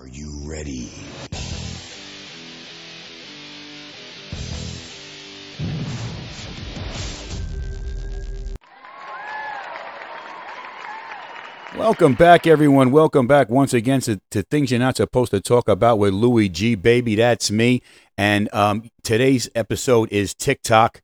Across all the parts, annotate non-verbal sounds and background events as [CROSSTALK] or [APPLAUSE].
Are you ready? Welcome back, everyone. Welcome back once again to, to Things You're Not Supposed to Talk About with Louis G. Baby, that's me. And um, today's episode is TikTok,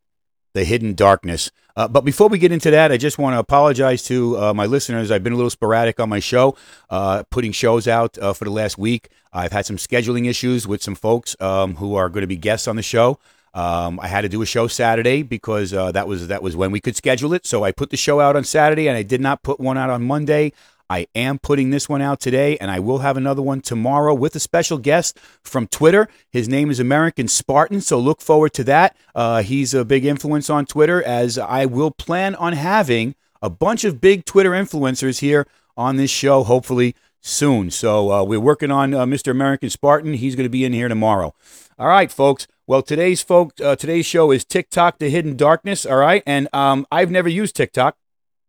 the hidden darkness. Uh, but before we get into that, I just want to apologize to uh, my listeners. I've been a little sporadic on my show, uh, putting shows out uh, for the last week. I've had some scheduling issues with some folks um, who are going to be guests on the show. Um, I had to do a show Saturday because uh, that was that was when we could schedule it. So I put the show out on Saturday, and I did not put one out on Monday. I am putting this one out today, and I will have another one tomorrow with a special guest from Twitter. His name is American Spartan, so look forward to that. Uh, he's a big influence on Twitter, as I will plan on having a bunch of big Twitter influencers here on this show, hopefully soon. So uh, we're working on uh, Mr. American Spartan. He's going to be in here tomorrow. All right, folks. Well, today's folk uh, today's show is TikTok: The Hidden Darkness. All right, and um, I've never used TikTok.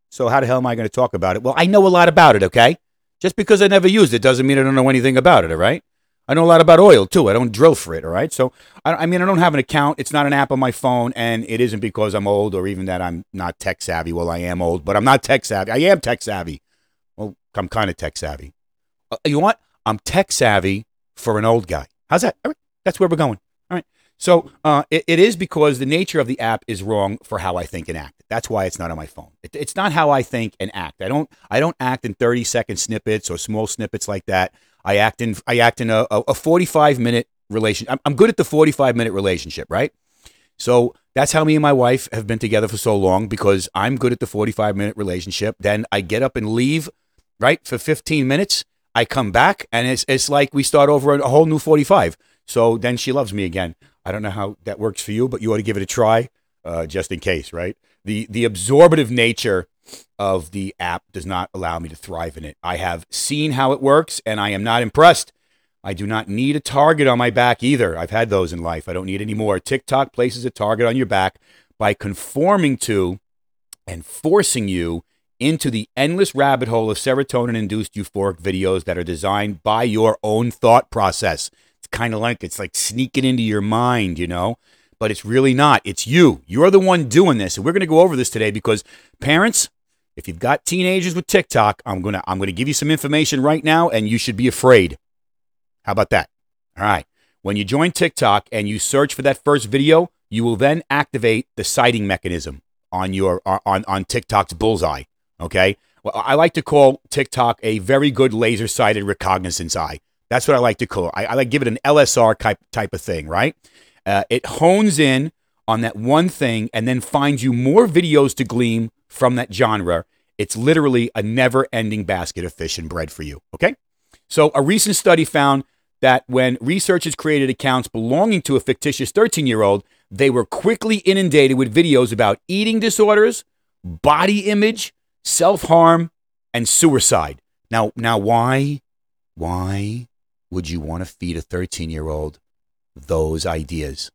So how the hell am I going to talk about it? Well, I know a lot about it, okay? Just because I never used it doesn't mean I don't know anything about it, all right? I know a lot about oil too. I don't drill for it, all right? So, I, I mean, I don't have an account. It's not an app on my phone, and it isn't because I'm old or even that I'm not tech savvy. Well, I am old, but I'm not tech savvy. I am tech savvy. Well, I'm kind of tech savvy. Uh, you know what? I'm tech savvy for an old guy. How's that? All right. That's where we're going. So uh, it, it is because the nature of the app is wrong for how I think and act. That's why it's not on my phone. It, it's not how I think and act. I don't. I don't act in thirty second snippets or small snippets like that. I act in. I act in a, a forty five minute relation. I'm, I'm good at the forty five minute relationship, right? So that's how me and my wife have been together for so long because I'm good at the 45 minute relationship. Then I get up and leave, right, for 15 minutes. I come back and it's, it's like we start over a whole new 45. So then she loves me again. I don't know how that works for you, but you ought to give it a try uh, just in case, right? The, the absorbative nature of the app does not allow me to thrive in it. I have seen how it works and I am not impressed. I do not need a target on my back either. I've had those in life. I don't need any more. TikTok places a target on your back by conforming to and forcing you into the endless rabbit hole of serotonin induced euphoric videos that are designed by your own thought process. It's kind of like it's like sneaking into your mind, you know? But it's really not. It's you. You're the one doing this. And we're going to go over this today because parents, if you've got teenagers with TikTok, I'm going to I'm going to give you some information right now and you should be afraid. How about that? All right. When you join TikTok and you search for that first video, you will then activate the sighting mechanism on your on on TikTok's bullseye. Okay. Well, I like to call TikTok a very good laser sighted reconnaissance eye. That's what I like to call it. I, I like give it an LSR type type of thing, right? Uh, it hones in on that one thing and then finds you more videos to glean from that genre. It's literally a never ending basket of fish and bread for you. Okay. So a recent study found that when researchers created accounts belonging to a fictitious 13 year old, they were quickly inundated with videos about eating disorders, body image, self harm, and suicide. Now, now, why, why would you want to feed a 13 year old those ideas?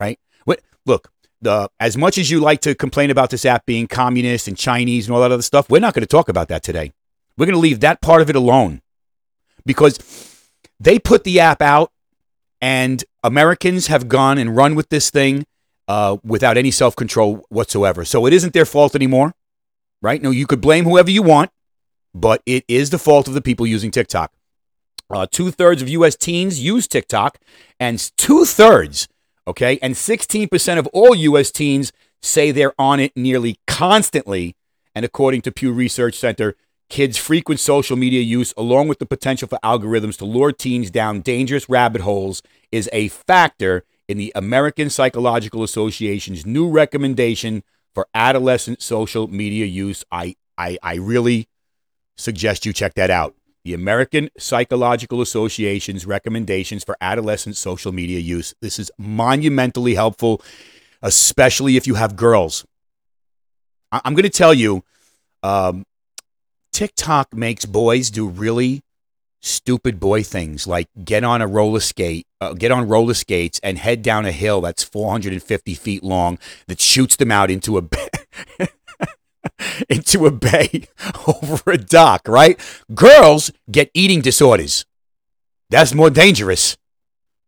Right? What, look, the, as much as you like to complain about this app being communist and Chinese and all that other stuff, we're not going to talk about that today. We're going to leave that part of it alone because they put the app out and Americans have gone and run with this thing uh, without any self control whatsoever. So it isn't their fault anymore, right? No, you could blame whoever you want, but it is the fault of the people using TikTok. Uh, two thirds of U.S. teens use TikTok, and two thirds, okay, and 16% of all U.S. teens say they're on it nearly constantly. And according to Pew Research Center, kids' frequent social media use, along with the potential for algorithms to lure teens down dangerous rabbit holes, is a factor in the American Psychological Association's new recommendation for adolescent social media use. I, I, I really suggest you check that out the American Psychological Association's recommendations for adolescent social media use. This is monumentally helpful, especially if you have girls. I- am going to tell you, um, TikTok makes boys do really stupid boy things like get on a roller skate, uh, get on roller skates and head down a hill that's 450 feet long that shoots them out into a [LAUGHS] [LAUGHS] into a bay [LAUGHS] over a dock, right? Girls get eating disorders. That's more dangerous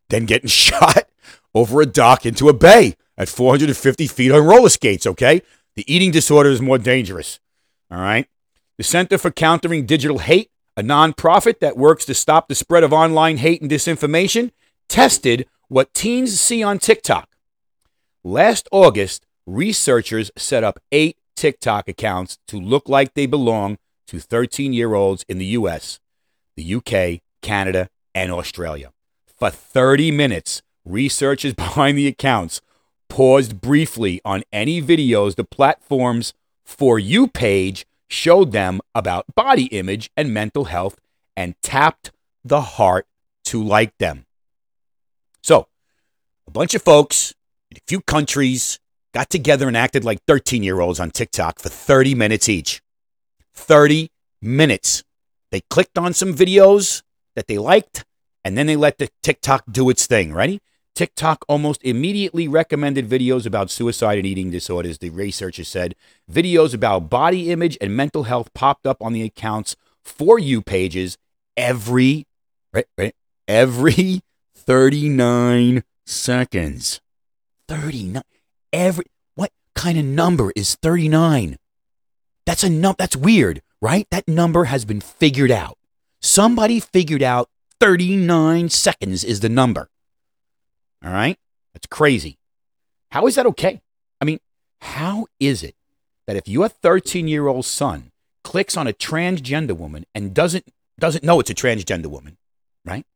than getting [LAUGHS] shot over a dock into a bay at 450 feet on roller skates, okay? The eating disorder is more dangerous, all right? The Center for Countering Digital Hate, a nonprofit that works to stop the spread of online hate and disinformation, tested what teens see on TikTok. Last August, researchers set up eight TikTok accounts to look like they belong to 13 year olds in the US, the UK, Canada, and Australia. For 30 minutes, researchers [LAUGHS] behind the accounts paused briefly on any videos the platform's For You page showed them about body image and mental health and tapped the heart to like them. So, a bunch of folks in a few countries got together and acted like 13 year olds on TikTok for 30 minutes each. 30 minutes. They clicked on some videos that they liked, and then they let the TikTok do its thing. Ready? TikTok almost immediately recommended videos about suicide and eating disorders, the researchers said. Videos about body image and mental health popped up on the account's For You pages every, right, right, every [LAUGHS] 39 seconds. 39. Every, what kind of number is 39? That's a num, that's weird, right? That number has been figured out. Somebody figured out 39 seconds is the number. All right? That's crazy. How is that okay? I mean, how is it that if your 13 year old son clicks on a transgender woman and doesn't, doesn't know it's a transgender woman, right?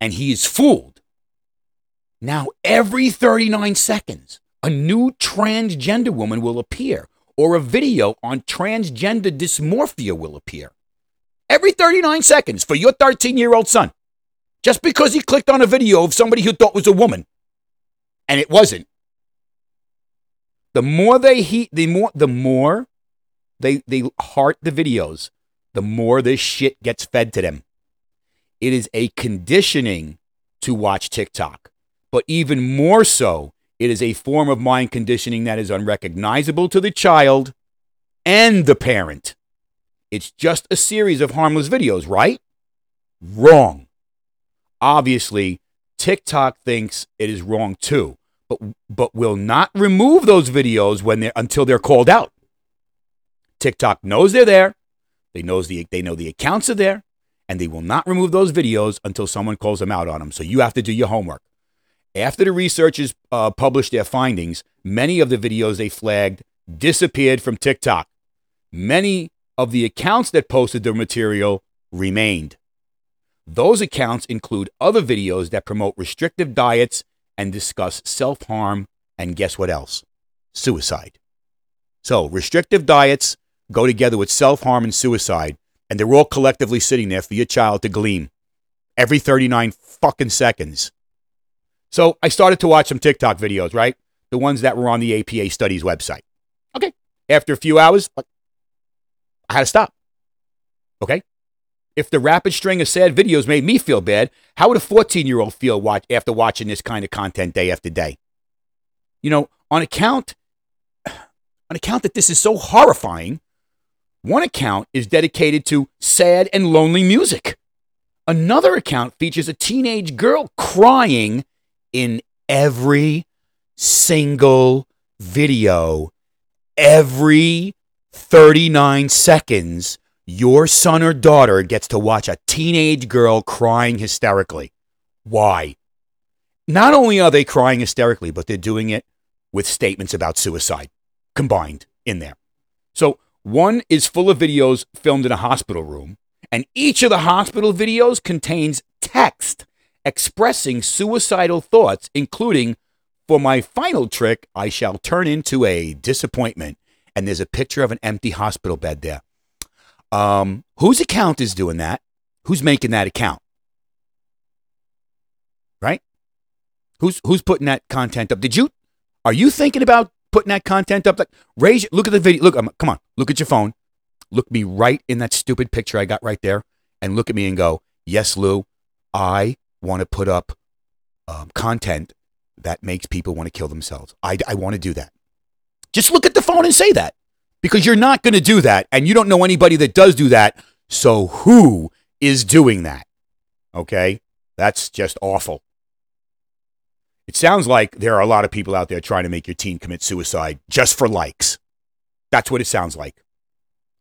And he is fooled. Now, every 39 seconds, a new transgender woman will appear or a video on transgender dysmorphia will appear. Every 39 seconds for your 13 year old son just because he clicked on a video of somebody who thought was a woman and it wasn't. The more they heat, the more the more they they heart the videos, the more this shit gets fed to them. It is a conditioning to watch TikTok, but even more so, it is a form of mind conditioning that is unrecognizable to the child and the parent. It's just a series of harmless videos, right? Wrong. Obviously, TikTok thinks it is wrong too, but but will not remove those videos when they until they're called out. TikTok knows they're there. They knows the they know the accounts are there, and they will not remove those videos until someone calls them out on them. So you have to do your homework. After the researchers uh, published their findings, many of the videos they flagged disappeared from TikTok. Many of the accounts that posted their material remained. Those accounts include other videos that promote restrictive diets and discuss self harm and guess what else? Suicide. So, restrictive diets go together with self harm and suicide, and they're all collectively sitting there for your child to glean every 39 fucking seconds. So, I started to watch some TikTok videos, right? The ones that were on the APA studies website. Okay. After a few hours, I had to stop. Okay. If the rapid string of sad videos made me feel bad, how would a 14 year old feel watch, after watching this kind of content day after day? You know, on account, [SIGHS] on account that this is so horrifying, one account is dedicated to sad and lonely music. Another account features a teenage girl crying in every single video, every 39 seconds your son or daughter gets to watch a teenage girl crying hysterically. Why? Not only are they crying hysterically, but they're doing it with statements about suicide combined in there. So, one is full of videos filmed in a hospital room, and each of the hospital videos contains text expressing suicidal thoughts, including, For my final trick, I shall turn into a disappointment. And there's a picture of an empty hospital bed there. Um, whose account is doing that? Who's making that account? Right? Who's who's putting that content up? Did you are you thinking about putting that content up? Like raise look at the video. Look, um, come on, look at your phone. Look me right in that stupid picture I got right there, and look at me and go, "Yes, Lou, I want to put up um, content that makes people want to kill themselves. I, I want to do that. Just look at the phone and say that because you're not going to do that and you don't know anybody that does do that. So who is doing that? Okay? That's just awful. It sounds like there are a lot of people out there trying to make your teen commit suicide just for likes. That's what it sounds like.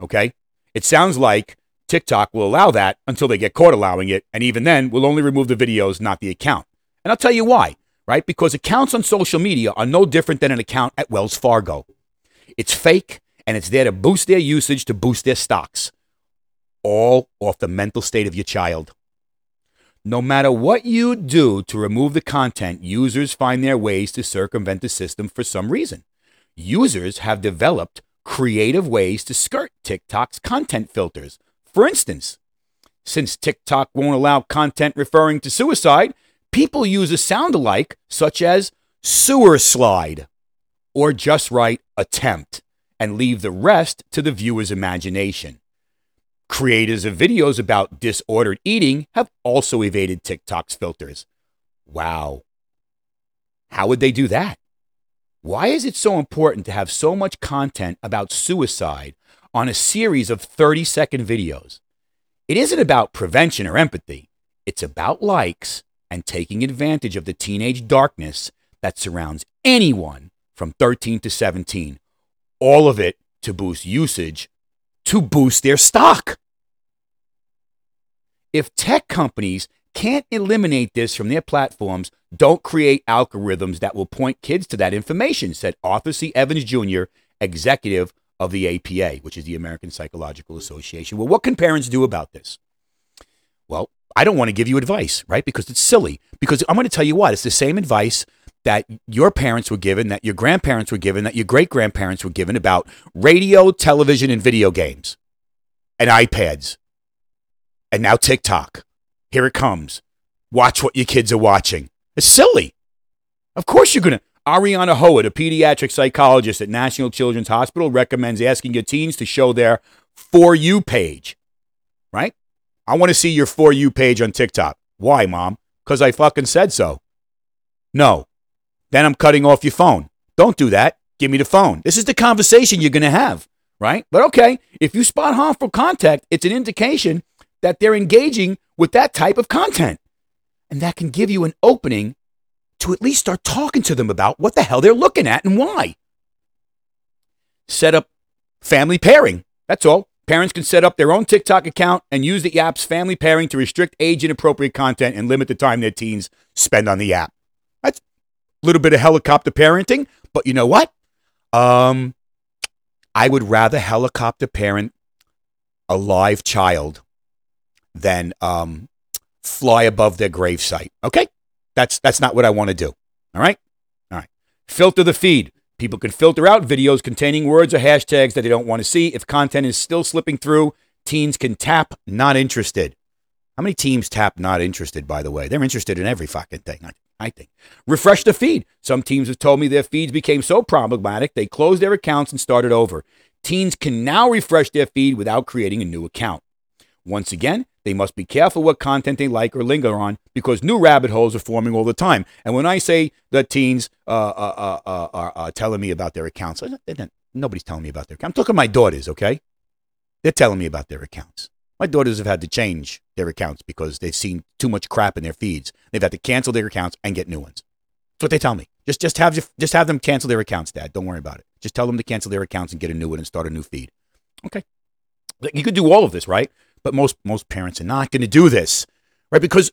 Okay? It sounds like TikTok will allow that until they get caught allowing it. And even then, will only remove the videos, not the account. And I'll tell you why, right? Because accounts on social media are no different than an account at Wells Fargo. It's fake and it's there to boost their usage, to boost their stocks, all off the mental state of your child. No matter what you do to remove the content, users find their ways to circumvent the system for some reason. Users have developed creative ways to skirt TikTok's content filters. For instance, since TikTok won't allow content referring to suicide, people use a sound alike such as sewer slide or just write attempt and leave the rest to the viewer's imagination. Creators of videos about disordered eating have also evaded TikTok's filters. Wow. How would they do that? Why is it so important to have so much content about suicide on a series of 30 second videos? It isn't about prevention or empathy, it's about likes and taking advantage of the teenage darkness that surrounds anyone from 13 to 17. All of it to boost usage to boost their stock. If tech companies can't eliminate this from their platforms, don't create algorithms that will point kids to that information, said Arthur C. Evans Jr., executive of the APA, which is the American Psychological Association. Well, what can parents do about this? Well, I don't want to give you advice, right? Because it's silly. Because I'm going to tell you what, it's the same advice that your parents were given, that your grandparents were given, that your great grandparents were given about radio, television, and video games and iPads. And now TikTok. Here it comes. Watch what your kids are watching. It's silly. Of course you're going to. Ariana Hoet, a pediatric psychologist at National Children's Hospital, recommends asking your teens to show their For You page, right? I want to see your For You page on TikTok. Why, mom? Because I fucking said so. No. Then I'm cutting off your phone. Don't do that. Give me the phone. This is the conversation you're going to have, right? But okay, if you spot harmful content, it's an indication that they're engaging with that type of content. And that can give you an opening to at least start talking to them about what the hell they're looking at and why. Set up family pairing. That's all. Parents can set up their own TikTok account and use the app's family pairing to restrict age inappropriate content and limit the time their teens spend on the app. That's a little bit of helicopter parenting, but you know what? Um, I would rather helicopter parent a live child than um, fly above their gravesite. Okay? That's that's not what I want to do. All right? All right. Filter the feed. People can filter out videos containing words or hashtags that they don't want to see. If content is still slipping through, teens can tap not interested. How many teams tap not interested, by the way? They're interested in every fucking thing, I think. Refresh the feed. Some teams have told me their feeds became so problematic they closed their accounts and started over. Teens can now refresh their feed without creating a new account. Once again, they must be careful what content they like or linger on because new rabbit holes are forming all the time. And when I say that teens uh, uh, uh, uh are telling me about their accounts, nobody's telling me about their accounts. I'm talking my daughters, okay? They're telling me about their accounts. My daughters have had to change their accounts because they've seen too much crap in their feeds. They've had to cancel their accounts and get new ones. That's what they tell me. Just, just have, just have them cancel their accounts, Dad. Don't worry about it. Just tell them to cancel their accounts and get a new one and start a new feed. Okay. You could do all of this, right? But most most parents are not going to do this, right? Because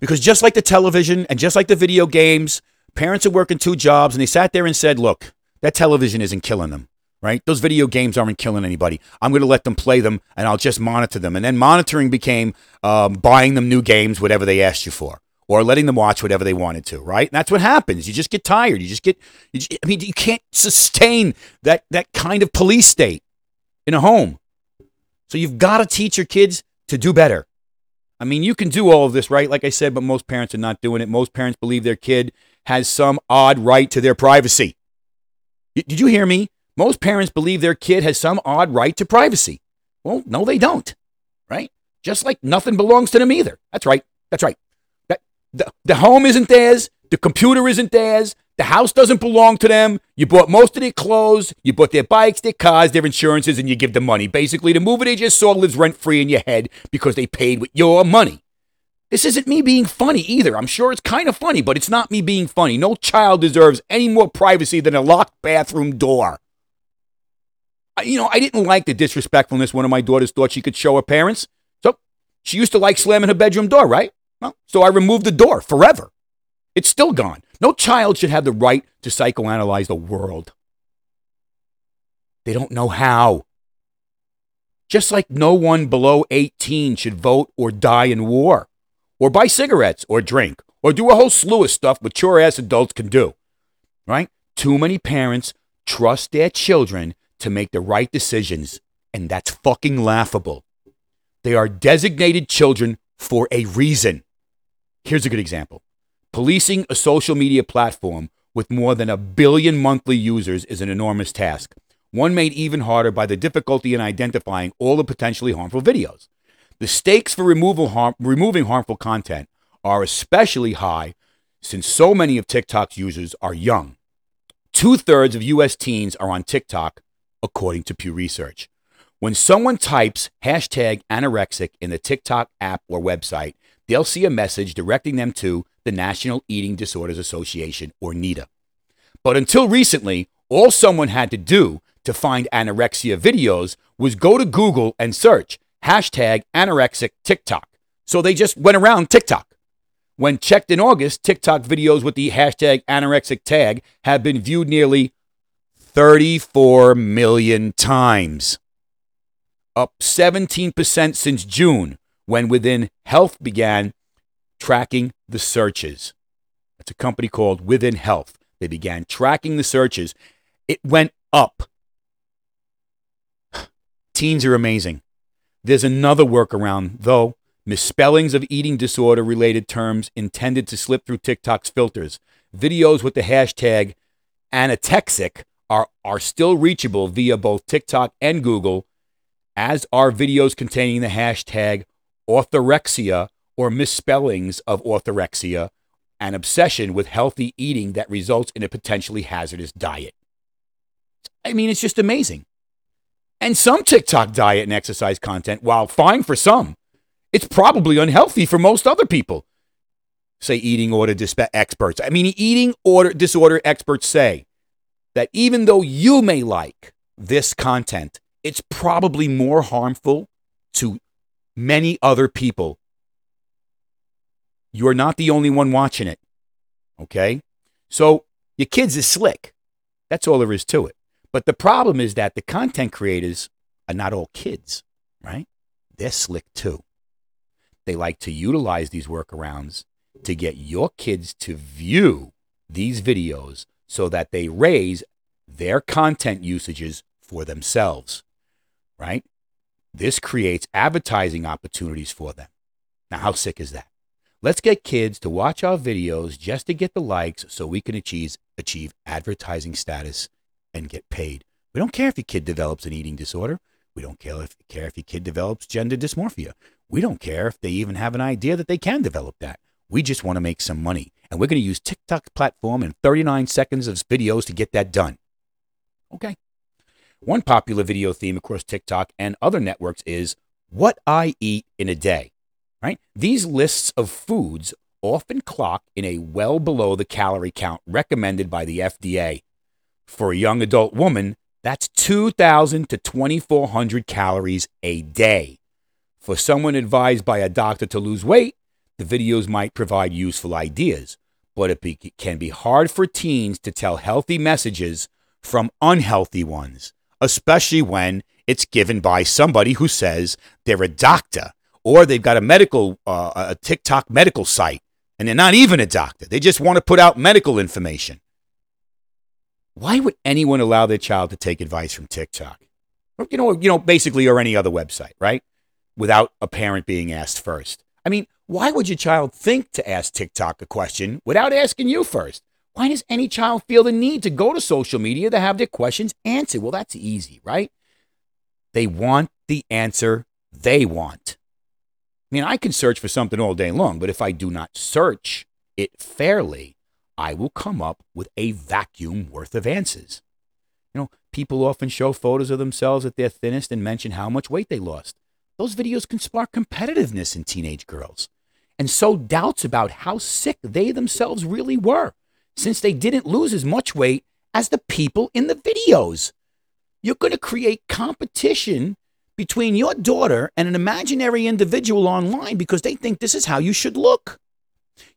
because just like the television and just like the video games, parents are working two jobs and they sat there and said, "Look, that television isn't killing them." Right? Those video games aren't killing anybody. I'm going to let them play them and I'll just monitor them. And then monitoring became um, buying them new games, whatever they asked you for or letting them watch whatever they wanted to, right? And that's what happens. You just get tired. You just get, you just, I mean, you can't sustain that, that kind of police state in a home. So you've got to teach your kids to do better. I mean, you can do all of this, right? Like I said, but most parents are not doing it. Most parents believe their kid has some odd right to their privacy. Did you hear me? Most parents believe their kid has some odd right to privacy. Well, no, they don't, right? Just like nothing belongs to them either. That's right. That's right. That, the, the home isn't theirs. The computer isn't theirs. The house doesn't belong to them. You bought most of their clothes, you bought their bikes, their cars, their insurances, and you give them money. Basically, the movie they just saw lives rent free in your head because they paid with your money. This isn't me being funny either. I'm sure it's kind of funny, but it's not me being funny. No child deserves any more privacy than a locked bathroom door. You know, I didn't like the disrespectfulness one of my daughters thought she could show her parents. So she used to like slamming her bedroom door, right? Well, so I removed the door forever. It's still gone. No child should have the right to psychoanalyze the world. They don't know how. Just like no one below 18 should vote or die in war, or buy cigarettes, or drink, or do a whole slew of stuff mature ass adults can do. Right? Too many parents trust their children to make the right decisions, and that's fucking laughable. They are designated children for a reason. Here's a good example policing a social media platform with more than a billion monthly users is an enormous task, one made even harder by the difficulty in identifying all the potentially harmful videos. The stakes for harm, removing harmful content are especially high since so many of TikTok's users are young. Two thirds of US teens are on TikTok, according to Pew Research. When someone types hashtag anorexic in the TikTok app or website, they'll see a message directing them to the National Eating Disorders Association, or NEDA. But until recently, all someone had to do to find anorexia videos was go to Google and search hashtag anorexic TikTok. So they just went around TikTok. When checked in August, TikTok videos with the hashtag anorexic tag have been viewed nearly 34 million times, up 17% since June, when Within Health began tracking the searches. It's a company called Within Health. They began tracking the searches. It went up. [SIGHS] Teens are amazing. There's another workaround, though misspellings of eating disorder related terms intended to slip through TikTok's filters. Videos with the hashtag anorexic are, are still reachable via both TikTok and Google, as are videos containing the hashtag orthorexia or misspellings of orthorexia, an obsession with healthy eating that results in a potentially hazardous diet. I mean, it's just amazing. And some TikTok diet and exercise content, while fine for some, it's probably unhealthy for most other people. Say eating order disp- experts. I mean, eating order disorder experts say that even though you may like this content, it's probably more harmful to many other people you're not the only one watching it. Okay? So your kids is slick. That's all there is to it. But the problem is that the content creators are not all kids, right? They're slick too. They like to utilize these workarounds to get your kids to view these videos so that they raise their content usages for themselves, right? This creates advertising opportunities for them. Now, how sick is that? Let's get kids to watch our videos just to get the likes so we can achieve, achieve advertising status and get paid. We don't care if your kid develops an eating disorder. We don't care if, care if your kid develops gender dysmorphia. We don't care if they even have an idea that they can develop that. We just want to make some money. And we're going to use TikTok's platform and 39 seconds of videos to get that done. Okay. One popular video theme across TikTok and other networks is what I eat in a day right? These lists of foods often clock in a well below the calorie count recommended by the FDA. For a young adult woman, that's 2,000 to 2,400 calories a day. For someone advised by a doctor to lose weight, the videos might provide useful ideas, but it be, can be hard for teens to tell healthy messages from unhealthy ones, especially when it's given by somebody who says they're a doctor or they've got a medical, uh, a TikTok medical site, and they're not even a doctor. They just want to put out medical information. Why would anyone allow their child to take advice from TikTok? Or, you know, you know, basically, or any other website, right? Without a parent being asked first. I mean, why would your child think to ask TikTok a question without asking you first? Why does any child feel the need to go to social media to have their questions answered? Well, that's easy, right? They want the answer they want. I mean, I can search for something all day long, but if I do not search it fairly, I will come up with a vacuum worth of answers. You know, people often show photos of themselves at their thinnest and mention how much weight they lost. Those videos can spark competitiveness in teenage girls. and sow doubts about how sick they themselves really were, since they didn't lose as much weight as the people in the videos. You're going to create competition between your daughter and an imaginary individual online because they think this is how you should look.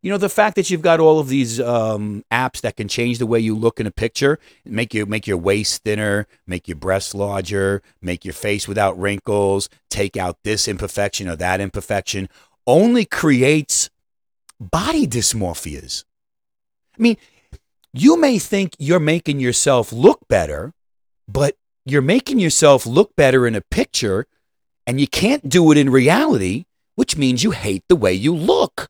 You know, the fact that you've got all of these um, apps that can change the way you look in a picture, make you make your waist thinner, make your breasts larger, make your face without wrinkles, take out this imperfection or that imperfection, only creates body dysmorphias. I mean, you may think you're making yourself look better, but you're making yourself look better in a picture and you can't do it in reality, which means you hate the way you look.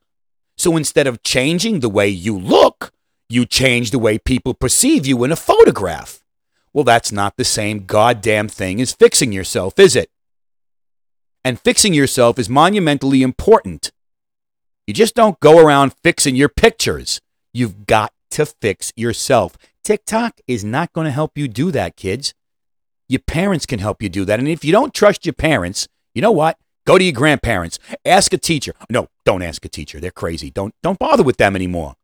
So instead of changing the way you look, you change the way people perceive you in a photograph. Well, that's not the same goddamn thing as fixing yourself, is it? And fixing yourself is monumentally important. You just don't go around fixing your pictures. You've got to fix yourself. TikTok is not going to help you do that, kids. Your parents can help you do that. And if you don't trust your parents, you know what? Go to your grandparents. Ask a teacher. No, don't ask a teacher. They're crazy. Don't don't bother with them anymore.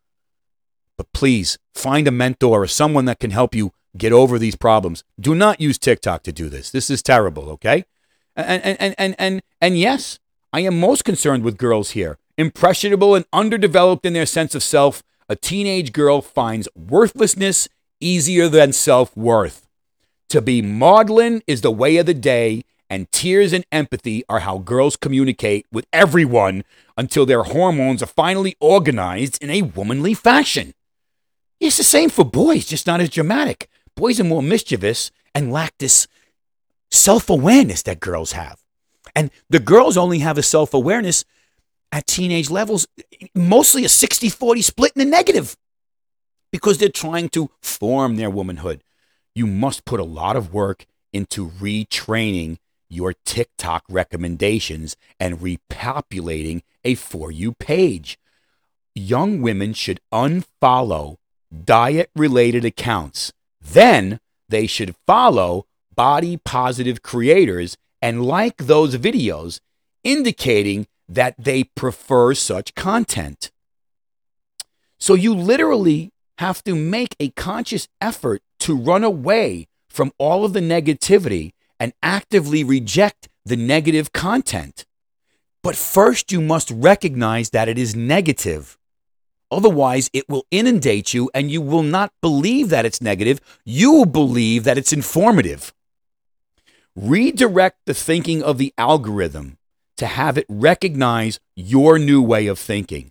But please find a mentor or someone that can help you get over these problems. Do not use TikTok to do this. This is terrible, okay? And and and and and, and yes, I am most concerned with girls here. Impressionable and underdeveloped in their sense of self, a teenage girl finds worthlessness easier than self-worth. To be maudlin is the way of the day and tears and empathy are how girls communicate with everyone until their hormones are finally organized in a womanly fashion. It's the same for boys, just not as dramatic. Boys are more mischievous and lack this self awareness that girls have. And the girls only have a self awareness at teenage levels, mostly a 60 40 split in the negative because they're trying to form their womanhood. You must put a lot of work into retraining your TikTok recommendations and repopulating a For You page. Young women should unfollow diet related accounts. Then they should follow body positive creators and like those videos, indicating that they prefer such content. So you literally have to make a conscious effort to run away from all of the negativity and actively reject the negative content. But first, you must recognize that it is negative. Otherwise, it will inundate you and you will not believe that it's negative. You will believe that it's informative. Redirect the thinking of the algorithm to have it recognize your new way of thinking.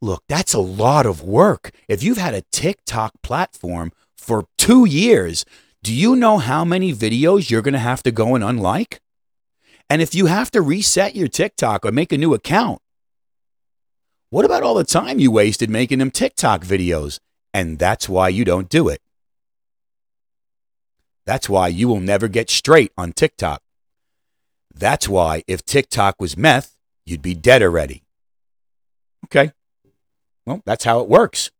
Look, that's a lot of work. If you've had a TikTok platform for two years, do you know how many videos you're going to have to go and unlike? And if you have to reset your TikTok or make a new account, what about all the time you wasted making them TikTok videos? And that's why you don't do it. That's why you will never get straight on TikTok. That's why if TikTok was meth, you'd be dead already. Okay. Well, that's how it works.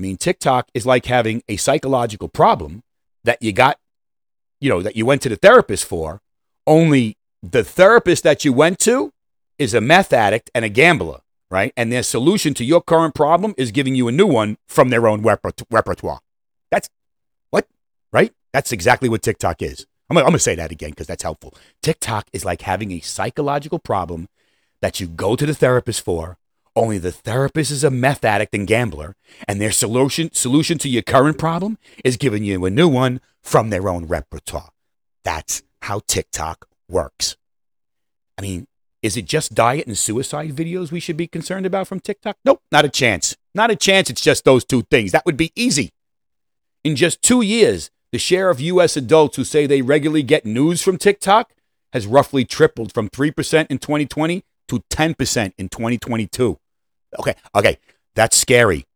I mean, TikTok is like having a psychological problem that you got, you know, that you went to the therapist for, only the therapist that you went to is a meth addict and a gambler, right? And their solution to your current problem is giving you a new one from their own repertoire. That's what, right? That's exactly what TikTok is. I'm, I'm going to say that again because that's helpful. TikTok is like having a psychological problem that you go to the therapist for, only the therapist is a meth addict and gambler, and their solution solution to your current problem is giving you a new one from their own repertoire. That's how TikTok works. I mean, is it just diet and suicide videos we should be concerned about from TikTok? Nope, not a chance. Not a chance it's just those two things. That would be easy. In just two years, the share of U.S. adults who say they regularly get news from TikTok has roughly tripled from 3% in 2020 to 10% in 2022. Okay, okay, that's scary.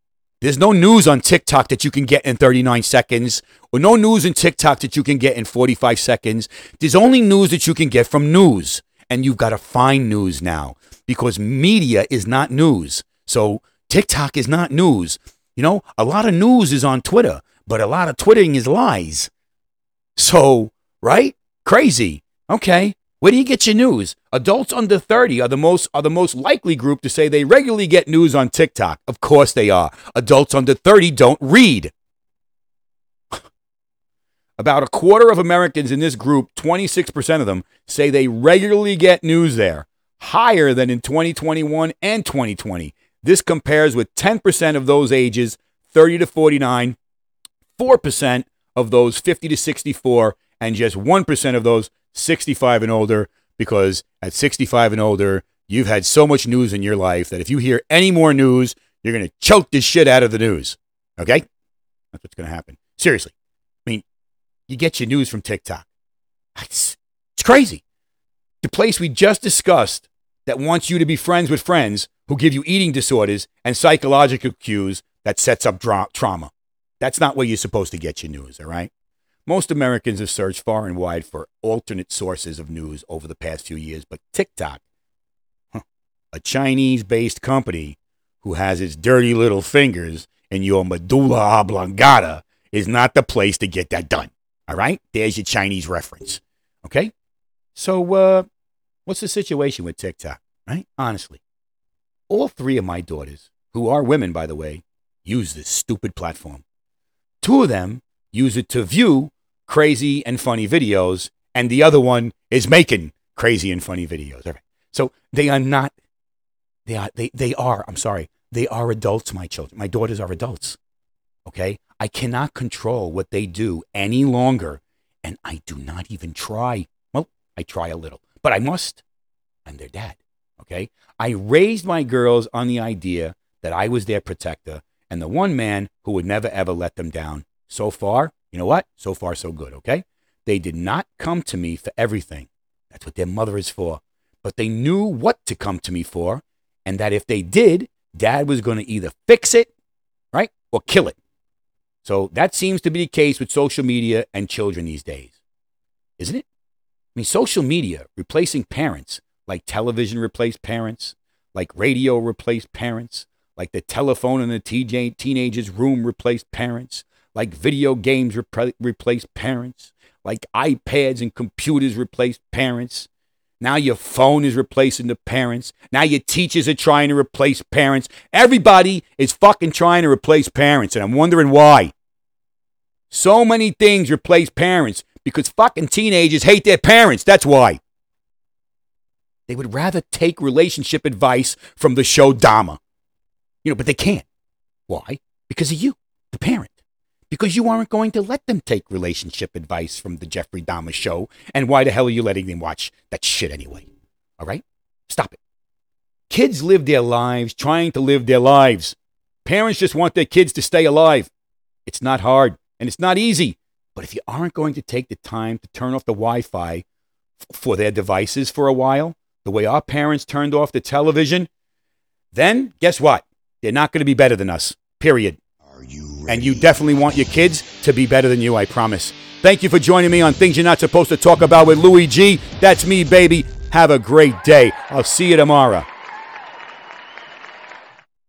There's no news on TikTok that you can get in 39 seconds, or no news in TikTok that you can get in 45 seconds. There's only news that you can get from news. And you've got to find news now because media is not news. So TikTok is not news. You know, a lot of news is on Twitter, but a lot of twittering is lies. So, right? Crazy. Okay. Where do you get your news? Adults under 30 are the most are the most likely group to say they regularly get news on TikTok. Of course they are. Adults under 30 don't read. [LAUGHS] About a quarter of Americans in this group, 26% of them, say they regularly get news there, higher than in 2021 and 2020. This compares with 10% of those ages 30 to 49, 4% of those 50 to 64, and just 1% of those 65 and older, because at 65 and older, you've had so much news in your life that if you hear any more news, you're going to choke the shit out of the news. Okay? That's what's going to happen. Seriously. I mean, you get your news from TikTok. It's, it's crazy. The place we just discussed that wants you to be friends with friends who give you eating disorders and psychological cues that sets up dra- trauma. That's not where you're supposed to get your news, all right? Most Americans have searched far and wide for alternate sources of news over the past few years, but TikTok, a Chinese based company who has its dirty little fingers in your medulla oblongata, is not the place to get that done. All right? There's your Chinese reference. Okay? So, uh, what's the situation with TikTok, right? Honestly, all three of my daughters, who are women, by the way, use this stupid platform. Two of them use it to view crazy and funny videos, and the other one is making crazy and funny videos. So they are not, they are, they, they are, I'm sorry, they are adults, my children. My daughters are adults. Okay? I cannot control what they do any longer, and I do not even try. Well, I try a little, but I must. I'm their dad. Okay? I raised my girls on the idea that I was their protector and the one man who would never ever let them down. So far, you know what? So far, so good, okay? They did not come to me for everything. That's what their mother is for. But they knew what to come to me for, and that if they did, dad was going to either fix it, right, or kill it. So that seems to be the case with social media and children these days, isn't it? I mean, social media replacing parents, like television replaced parents, like radio replaced parents, like the telephone in the teenager's room replaced parents, like video games repre- replace parents, like iPads and computers replace parents. Now your phone is replacing the parents. Now your teachers are trying to replace parents. Everybody is fucking trying to replace parents, and I'm wondering why. So many things replace parents because fucking teenagers hate their parents. That's why. They would rather take relationship advice from the show Dahmer. You know, but they can't. Why? Because of you, the parent because you aren't going to let them take relationship advice from the Jeffrey Dahmer show. And why the hell are you letting them watch that shit anyway? All right? Stop it. Kids live their lives trying to live their lives. Parents just want their kids to stay alive. It's not hard and it's not easy. But if you aren't going to take the time to turn off the Wi Fi for their devices for a while, the way our parents turned off the television, then guess what? They're not going to be better than us. Period. And you definitely want your kids to be better than you, I promise. Thank you for joining me on Things You're Not Supposed to Talk About with Louis G. That's me, baby. Have a great day. I'll see you tomorrow.